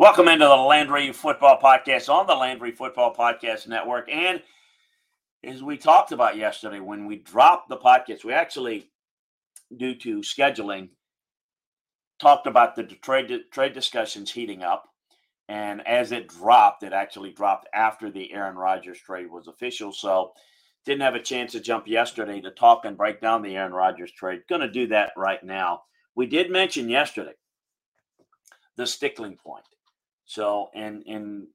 Welcome into the Landry Football Podcast on the Landry Football Podcast Network. And as we talked about yesterday, when we dropped the podcast, we actually, due to scheduling, talked about the trade trade discussions heating up. And as it dropped, it actually dropped after the Aaron Rodgers trade was official. So didn't have a chance to jump yesterday to talk and break down the Aaron Rodgers trade. Going to do that right now. We did mention yesterday the stickling point. So, and and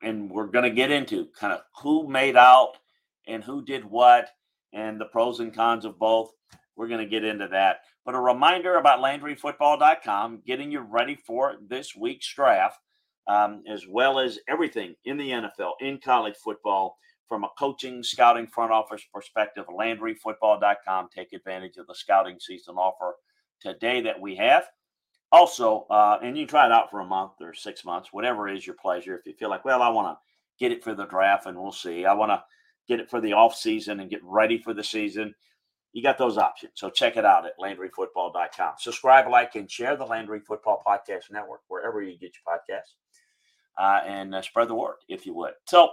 and we're going to get into kind of who made out and who did what and the pros and cons of both. We're going to get into that. But a reminder about LandryFootball.com, getting you ready for this week's draft, um, as well as everything in the NFL, in college football, from a coaching, scouting, front office perspective. LandryFootball.com. Take advantage of the scouting season offer today that we have. Also, uh, and you try it out for a month or six months, whatever is your pleasure. If you feel like, well, I want to get it for the draft and we'll see. I want to get it for the off season and get ready for the season. You got those options. So check it out at LandryFootball.com. Subscribe, like, and share the Landry Football Podcast Network wherever you get your podcasts. Uh, and uh, spread the word if you would. So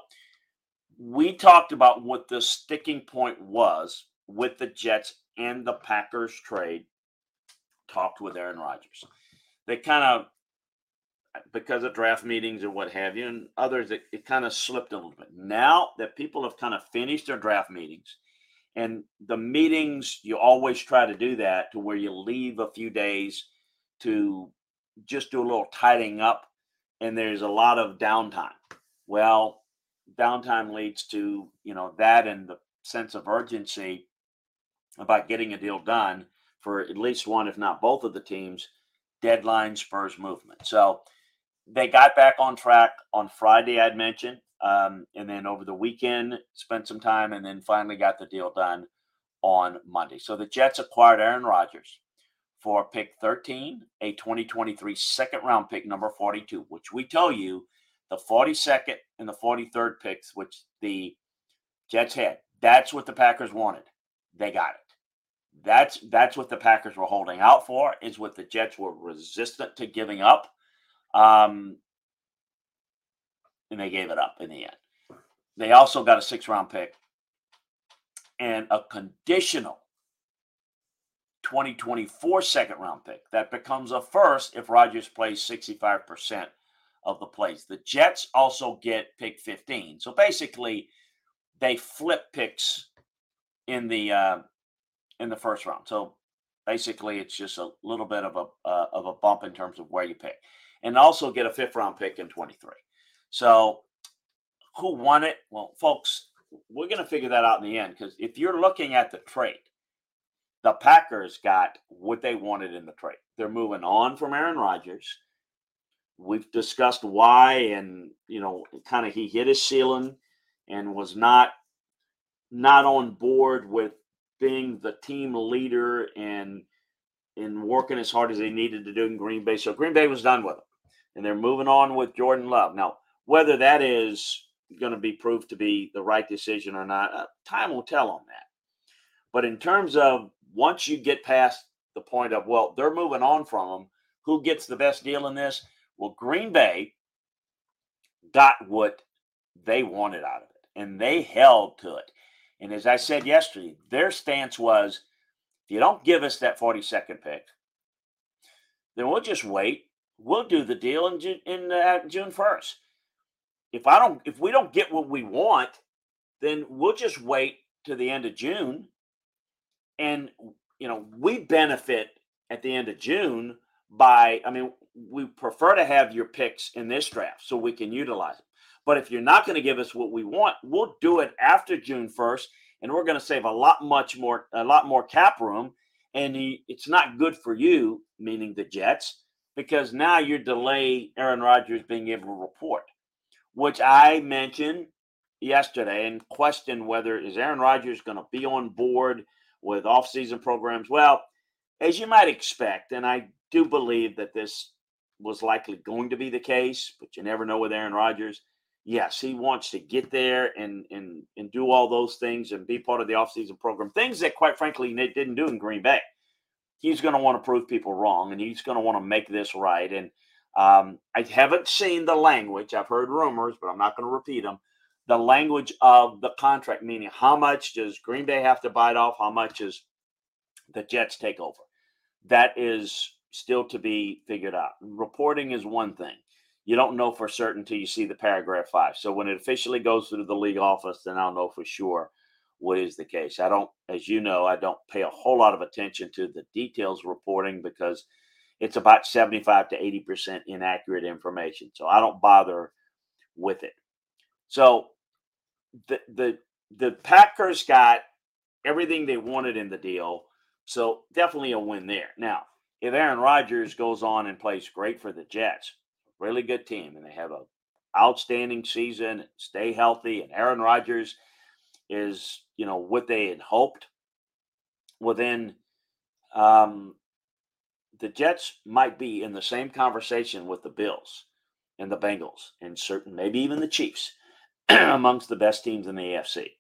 we talked about what the sticking point was with the Jets and the Packers trade. Talked with Aaron Rodgers they kind of because of draft meetings and what have you, and others, it, it kind of slipped a little bit. Now that people have kind of finished their draft meetings, and the meetings, you always try to do that to where you leave a few days to just do a little tidying up, and there's a lot of downtime. Well, downtime leads to you know that and the sense of urgency about getting a deal done for at least one, if not both of the teams deadline spurs movement. So they got back on track on Friday, I'd mentioned. Um, and then over the weekend, spent some time and then finally got the deal done on Monday. So the Jets acquired Aaron Rodgers for pick 13, a 2023 second round pick, number 42, which we tell you the 42nd and the 43rd picks, which the Jets had. That's what the Packers wanted. They got it. That's that's what the Packers were holding out for. Is what the Jets were resistant to giving up, um, and they gave it up in the end. They also got a six round pick and a conditional 2024 second round pick that becomes a first if Rodgers plays 65% of the plays. The Jets also get pick 15. So basically, they flip picks in the uh, in the first round. So basically, it's just a little bit of a uh, of a bump in terms of where you pick, and also get a fifth round pick in 23. So who won it? Well, folks, we're going to figure that out in the end because if you're looking at the trade, the Packers got what they wanted in the trade. They're moving on from Aaron Rodgers. We've discussed why, and you know, kind of he hit his ceiling and was not not on board with being the team leader and and working as hard as they needed to do in Green Bay. So Green Bay was done with him, and they're moving on with Jordan Love. Now, whether that is going to be proved to be the right decision or not, uh, time will tell on that. But in terms of once you get past the point of well, they're moving on from him, who gets the best deal in this? Well, Green Bay got what they wanted out of it, and they held to it. And as I said yesterday, their stance was if you don't give us that 42nd pick, then we'll just wait. We'll do the deal in June, in uh, June 1st. If I don't, if we don't get what we want, then we'll just wait to the end of June. And you know, we benefit at the end of June by, I mean, we prefer to have your picks in this draft so we can utilize them. But if you're not going to give us what we want, we'll do it after June 1st, and we're going to save a lot much more, a lot more cap room. And he, it's not good for you, meaning the Jets, because now you delay Aaron Rodgers being able to report, which I mentioned yesterday and questioned whether is Aaron Rodgers going to be on board with offseason programs. Well, as you might expect, and I do believe that this was likely going to be the case, but you never know with Aaron Rodgers yes, he wants to get there and and and do all those things and be part of the offseason program. Things that, quite frankly, Nick didn't do in Green Bay. He's going to want to prove people wrong, and he's going to want to make this right. And Um, I haven't seen the language. I've heard rumors, but I'm not going to repeat them. The language of the contract, meaning how much does Green Bay have to bite off? How much is the Jets take over? That is still to be figured out. Reporting is one thing. You don't know for certain until you see the paragraph five. So when it officially goes through the league office, then I'll know for sure what is the case. I don't, as you know, I don't pay a whole lot of attention to the details reporting because it's about 75 to 80% inaccurate information. So I don't bother with it. So the the the Packers got everything they wanted in the deal. So definitely a win there. Now, if Aaron Rodgers goes on and plays great for the Jets, really good team, and they have a outstanding season, stay healthy, and Aaron Rodgers is, you know, what they had hoped, well then um, the Jets might be in the same conversation with the Bills and the Bengals and certain maybe even the Chiefs amongst the best teams in the AFC.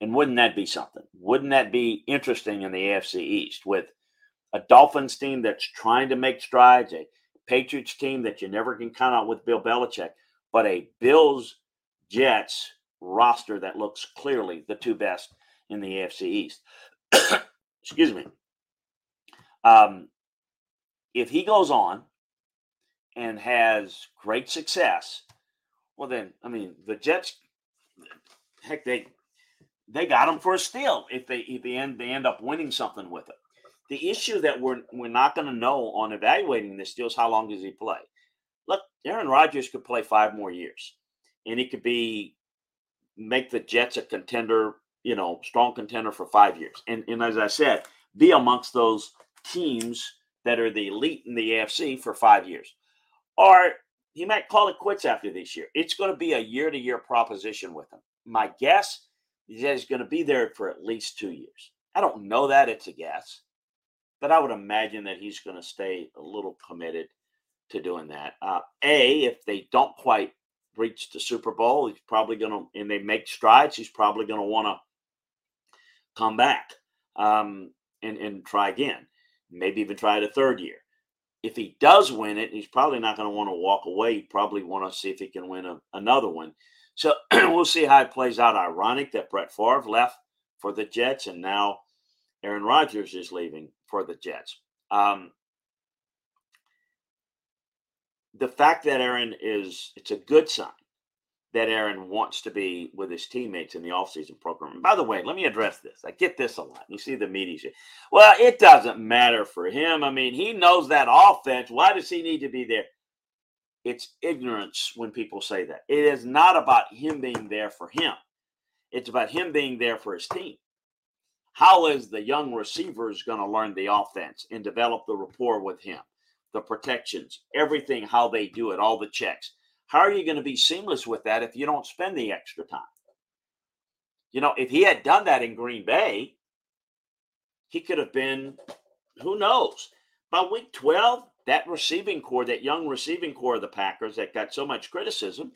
And wouldn't that be something? Wouldn't that be interesting in the AFC East with a Dolphins team that's trying to make strides, a Patriots team that you never can count on with Bill Belichick, but a Bills Jets roster that looks clearly the two best in the AFC East. Excuse me. Um, if he goes on and has great success, well, then I mean the Jets, heck, they they got him for a steal if they if they end they end up winning something with it. The issue that we're we're not going to know on evaluating this deal is how long does he play. Look, Aaron Rodgers could play five more years, and he could be make the Jets a contender, you know, strong contender for five years. And and as I said, be amongst those teams that are the elite in the AFC for five years. Or he might call it quits after this year. It's going to be a year to year proposition with him. My guess is that he's going to be there for at least two years. I don't know that, it's a guess, but I would imagine that he's going to stay a little committed to doing that. Uh, a, if they don't quite reach the Super Bowl, he's probably going to, and they make strides, he's probably going to want to come back um, and, and try again maybe even try it a third year. If he does win it, he's probably not going to want to walk away. He'd probably want to see if he can win a, another one. So we'll see how it plays out. Ironic that Brett Favre left for the Jets, and now Aaron Rodgers is leaving for the Jets. Um, the fact that Aaron is, it's a good sign that Aaron wants to be with his teammates in the offseason program. And by the way, let me address this. I get this a lot. You see the media. Well, it doesn't matter for him. I mean, he knows that offense. Why does he need to be there? It's ignorance when people say that. It is not about him being there for him. It's about him being there for his team. How is the young receivers going to learn the offense and develop the rapport with him? The protections, everything, how they do it, all the checks how are you going to be seamless with that if you don't spend the extra time? You know, if he had done that in Green Bay, he could have been, who knows? By week 12, that receiving corps, that young receiving corps of the Packers that got so much criticism,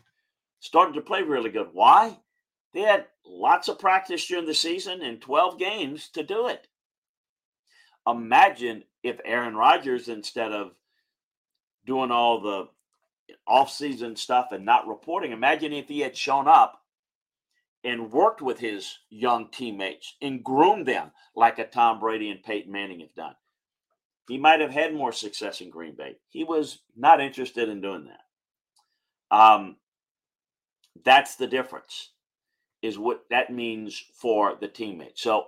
started to play really good. Why? They had lots of practice during the season and 12 games to do it. Imagine if Aaron Rodgers, instead of doing all the off-season stuff and not reporting. Imagine if he had shown up and worked with his young teammates and groomed them like a Tom Brady and Peyton Manning have done. He might have had more success in Green Bay. He was not interested in doing that. Um, that's the difference, is what that means for the teammate. So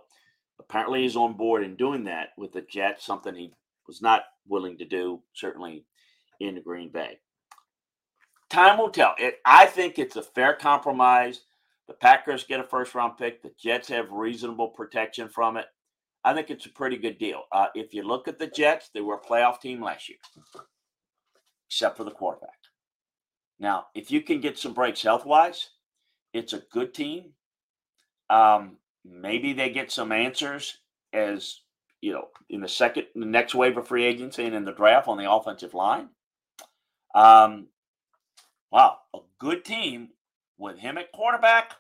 apparently he's on board in doing that with the Jets, something he was not willing to do, certainly in Green Bay time will tell. It, I think it's a fair compromise. The Packers get a first round pick. The Jets have reasonable protection from it. I think it's a pretty good deal. Uh, if you look at the Jets, they were a playoff team last year, except for the quarterback. Now, if you can get some breaks health wise, it's a good team. Um, maybe they get some answers as you know in the second, the next wave of free agency and in the draft on the offensive line. Um, wow, a good team with him at quarterback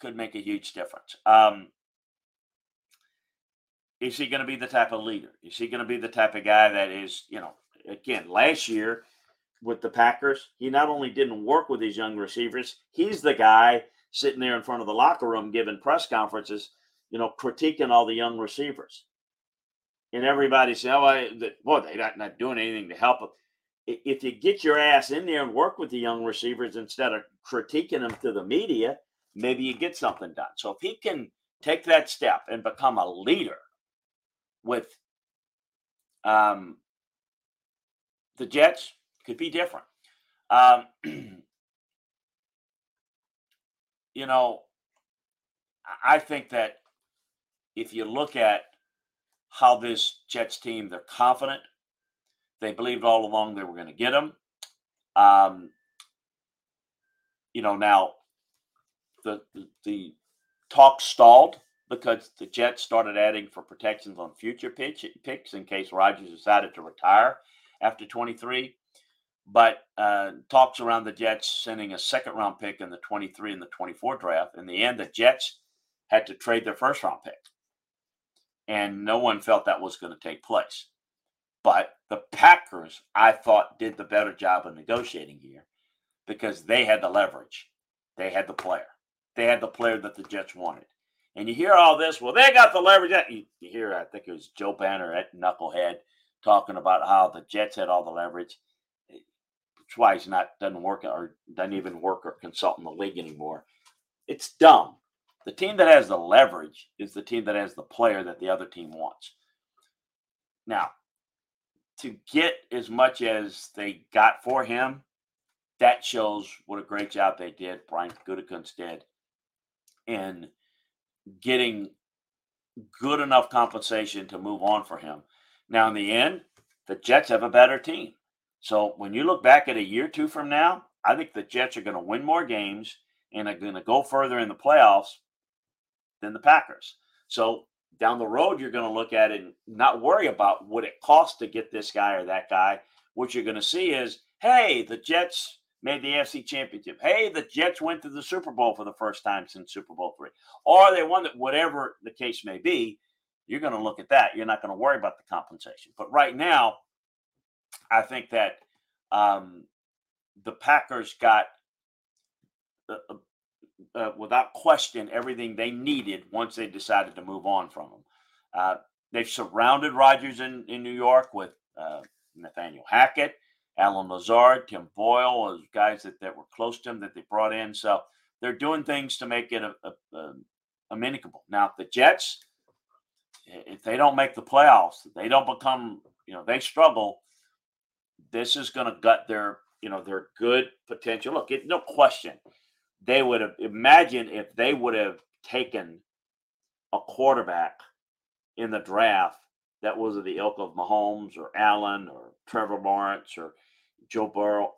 could make a huge difference. Um, is he going to be the type of leader? Is he going to be the type of guy that is, you know, again, last year with the Packers. He not only didn't work with these young receivers, he's the guy sitting there in front of the locker room giving press conferences, you know, critiquing all the young receivers. And everybody said, "Oh, I, boy, they're not, not doing anything to help them." If you get your ass in there and work with the young receivers instead of critiquing them to the media, maybe you get something done. So if he can take that step and become a leader with um, the Jets, could be different. Um, you know, I think that if you look at how this Jets team, they're confident. They believed all along they were going to get him. Um, you know, now the, the, the talk stalled because the Jets started adding for protections on future pitch, picks in case Rodgers decided to retire after 23. But uh, talks around the Jets sending a second round pick in the 23 and the 24 draft. In the end, the Jets had to trade their first round pick. And no one felt that was going to take place. But the Packers, I thought, did the better job of negotiating here because they had the leverage. They had the player. They had the player that the Jets wanted. And you hear all this, well, they got the leverage. You, you hear, I think it was Joe Banner at Knucklehead talking about how the Jets had all the leverage. Why he's not doesn't work or doesn't even work or consult in the league anymore. It's dumb. The team that has the leverage is the team that has the player that the other team wants. Now, to get as much as they got for him, that shows what a great job they did, Brian Gutekunst did, in getting good enough compensation to move on for him. Now, in the end, the Jets have a better team. So when you look back at a year or two from now, I think the Jets are going to win more games and are going to go further in the playoffs than the Packers. So down the road, you're going to look at it and not worry about what it costs to get this guy or that guy. What you're going to see is, hey, the Jets made the AFC Championship. Hey, the Jets went to the Super Bowl for the first time since Super Bowl three, or they won that. Whatever the case may be, you're going to look at that. You're not going to worry about the compensation. But right now, I think that um, the Packers got, uh, uh, uh, without question, everything they needed once they decided to move on from him. Uh, they've surrounded Rodgers in, in New York with uh, Nathaniel Hackett, Allen Lazard, Tim Boyle, guys that, that were close to him that they brought in. So they're doing things to make it a, a, a. Now, the Jets, if they don't make the playoffs, they don't become, you know, they struggle this is going to gut their, you know, their good potential. Look, it, no question, they would have imagine if they would have taken a quarterback in the draft that was of the ilk of Mahomes or Allen or Trevor Lawrence or Joe Burrow,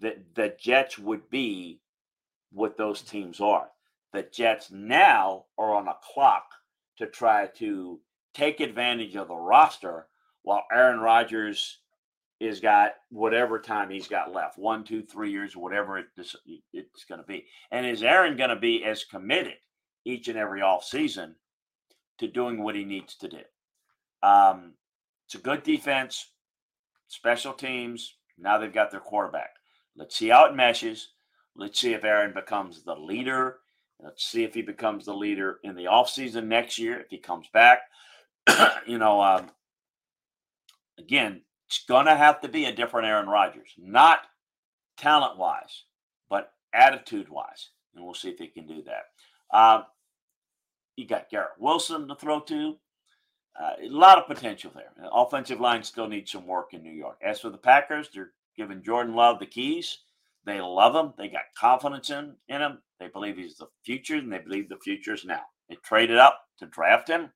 the, the Jets would be what those teams are. The Jets now are on a clock to try to take advantage of the roster while Aaron Rodgers is got whatever time he's got left one, two, three years, whatever it, it's going to be. And is Aaron going to be as committed each and every off season to doing what he needs to do? Um, it's a good defense, special teams. Now they've got their quarterback. Let's see how it meshes. Let's see if Aaron becomes the leader. Let's see if he becomes the leader in the offseason next year, if he comes back. you know, um, again, it's going to have to be a different Aaron Rodgers, not talent wise, but attitude wise. And we'll see if he can do that. Um, you got Garrett Wilson to throw to. Uh, a lot of potential there. The offensive line still needs some work in New York. As for the Packers, they're giving Jordan Love the keys. They love him. They got confidence in, in him. They believe he's the future, and they believe the future is now. They traded up to draft him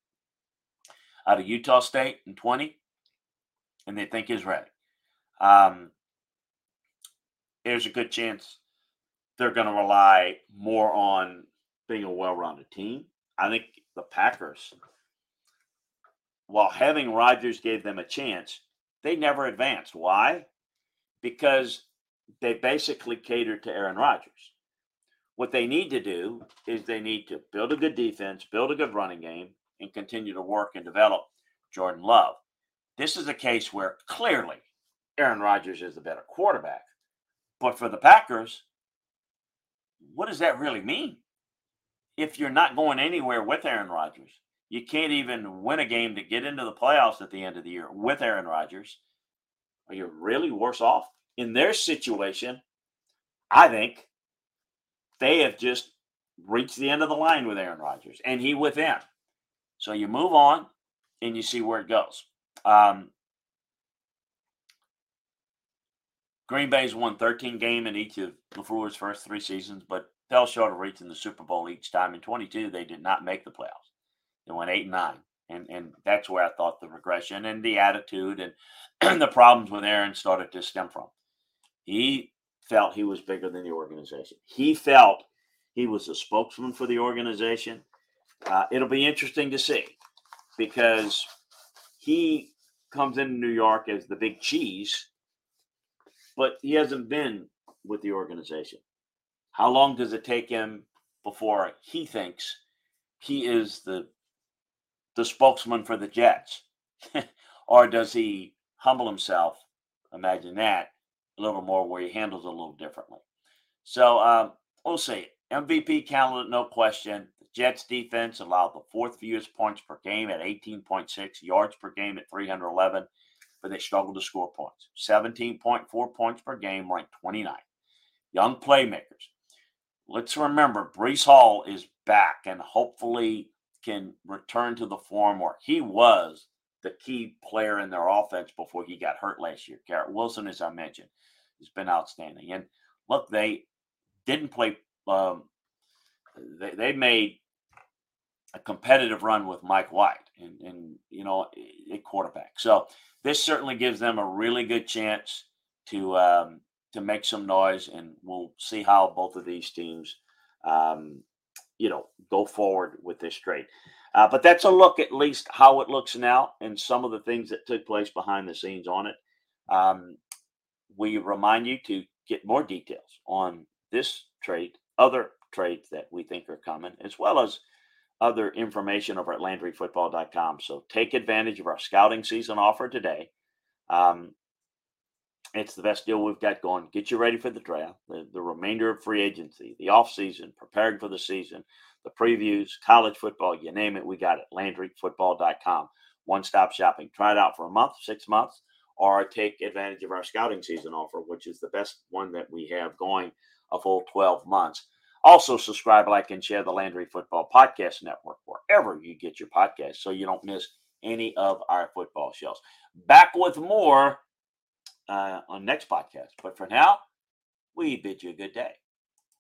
out of Utah State in 20 and they think is ready. Um, there's a good chance they're going to rely more on being a well-rounded team. I think the Packers, while having Rodgers gave them a chance, they never advanced. Why? Because they basically catered to Aaron Rodgers. What they need to do is they need to build a good defense, build a good running game, and continue to work and develop Jordan Love. This is a case where clearly Aaron Rodgers is the better quarterback. But for the Packers, what does that really mean? If you're not going anywhere with Aaron Rodgers, you can't even win a game to get into the playoffs at the end of the year with Aaron Rodgers. Are you really worse off? In their situation, I think they have just reached the end of the line with Aaron Rodgers and he with them. So you move on and you see where it goes. Um, Green Bay's won 13 game in each of LaFleur's first three seasons, but fell short of reaching the Super Bowl each time. In 22, they did not make the playoffs. They went eight and nine, and and that's where I thought the regression and the attitude and, and the problems with Aaron started to stem from. He felt he was bigger than the organization. He felt he was a spokesman for the organization. Uh, it'll be interesting to see because he comes into New York as the big cheese, but he hasn't been with the organization. How long does it take him before he thinks he is the the spokesman for the Jets? or does he humble himself? Imagine that a little more where he handles it a little differently. So um, we'll see. MVP candidate, no question. Jets defense allowed the fourth fewest points per game at 18.6, yards per game at 311, but they struggled to score points. 17.4 points per game, ranked 29. Young playmakers. Let's remember, Breece Hall is back and hopefully can return to the form where he was the key player in their offense before he got hurt last year. Garrett Wilson, as I mentioned, has been outstanding. And look, they didn't play. Um, they, they made a competitive run with Mike White and, and you know a quarterback. So this certainly gives them a really good chance to um, to make some noise, and we'll see how both of these teams, um, you know, go forward with this trade. Uh, but that's a look at least how it looks now and some of the things that took place behind the scenes on it. Um, we remind you to get more details on this trade, other trades that we think are coming, as well as other information over at LandryFootball.com. So take advantage of our scouting season offer today. Um, it's the best deal we've got going. Get you ready for the draft, the, the remainder of free agency, the off season, preparing for the season, the previews, college football, you name it, we got it. LandryFootball.com. One stop shopping. Try it out for a month, six months, or take advantage of our scouting season offer, which is the best one that we have going a full 12 months. Also, subscribe, like, and share the Landry Football Podcast Network wherever you get your podcasts so you don't miss any of our football shows. Back with more uh, on next podcast. But for now, we bid you a good day.